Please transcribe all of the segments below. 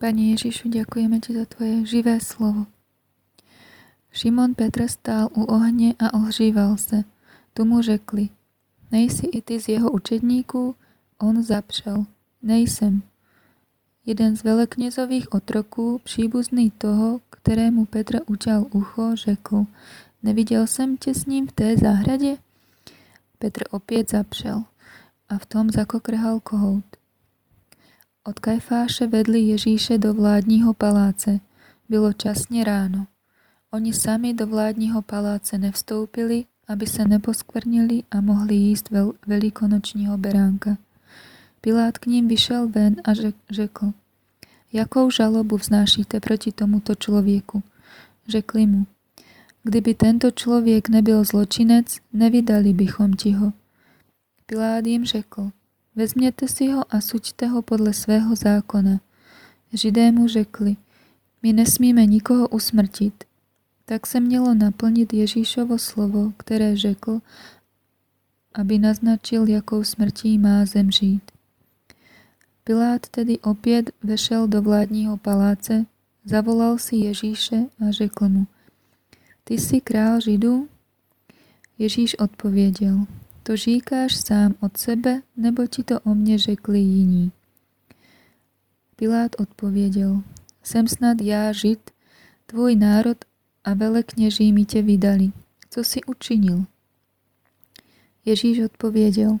Pani Ježišu, ďakujeme Ti za Tvoje živé slovo. Šimon Petr stál u ohne a ohříval se. Tu mu řekli, nejsi i ty z jeho učedníků? On zapšel, nejsem. Jeden z veleknězových otroků, příbuzný toho, kterému Petr učal ucho, řekl, neviděl jsem tě s ním v té zahradě? Petr opět zapšel a v tom zakokrhal kohout. Od Kajfáše vedli Ježíše do vládního paláce. Bylo časně ráno. Oni sami do vládního paláce nevstoupili, aby se neposkvrnili a mohli jíst veľ, velikonočního beránka. Pilát k ním vyšel ven a řekl, jakou žalobu vznášíte proti tomuto člověku? Řekli mu, kdyby tento člověk nebyl zločinec, nevydali bychom ti ho. Pilát jim řekl, Vezměte si ho a suďte ho podle svého zákona. Židé mu řekli, my nesmíme nikoho usmrtit. Tak se mělo naplnit Ježíšovo slovo, které řekl, aby naznačil, jakou smrtí má zemřít. Pilát tedy opět vešel do vládního paláce, zavolal si Ježíše a řekl mu, ty jsi král Židů? Ježíš odpověděl, to říkáš sám od sebe, nebo ti to o mne řekli jiní? Pilát odpověděl, jsem snad já Žid, tvůj národ a velekněží mi tě vydali. Co si učinil? Ježíš odpověděl,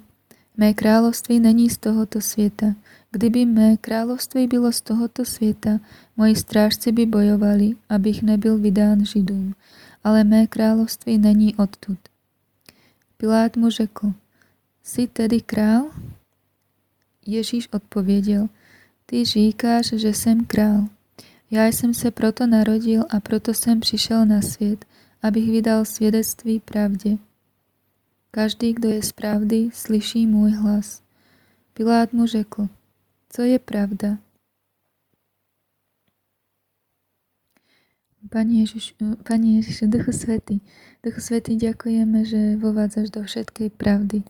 mé království není z tohoto světa. Kdyby mé království bylo z tohoto světa, moji strážci by bojovali, abych nebyl vydán Židům. Ale mé království není odtud. Pilát mu řekl, jsi tedy král? Ježíš odpověděl, ty říkáš, že jsem král. Já jsem se proto narodil a proto jsem přišel na svět, abych vydal svědectví pravdě. Každý, kdo je z pravdy, slyší můj hlas. Pilát mu řekl, co je pravda? Pani Ježiš, Pani Ježiš, Duchu Svety, Duchu Svety, ďakujeme, že vovádzaš do všetkej pravdy.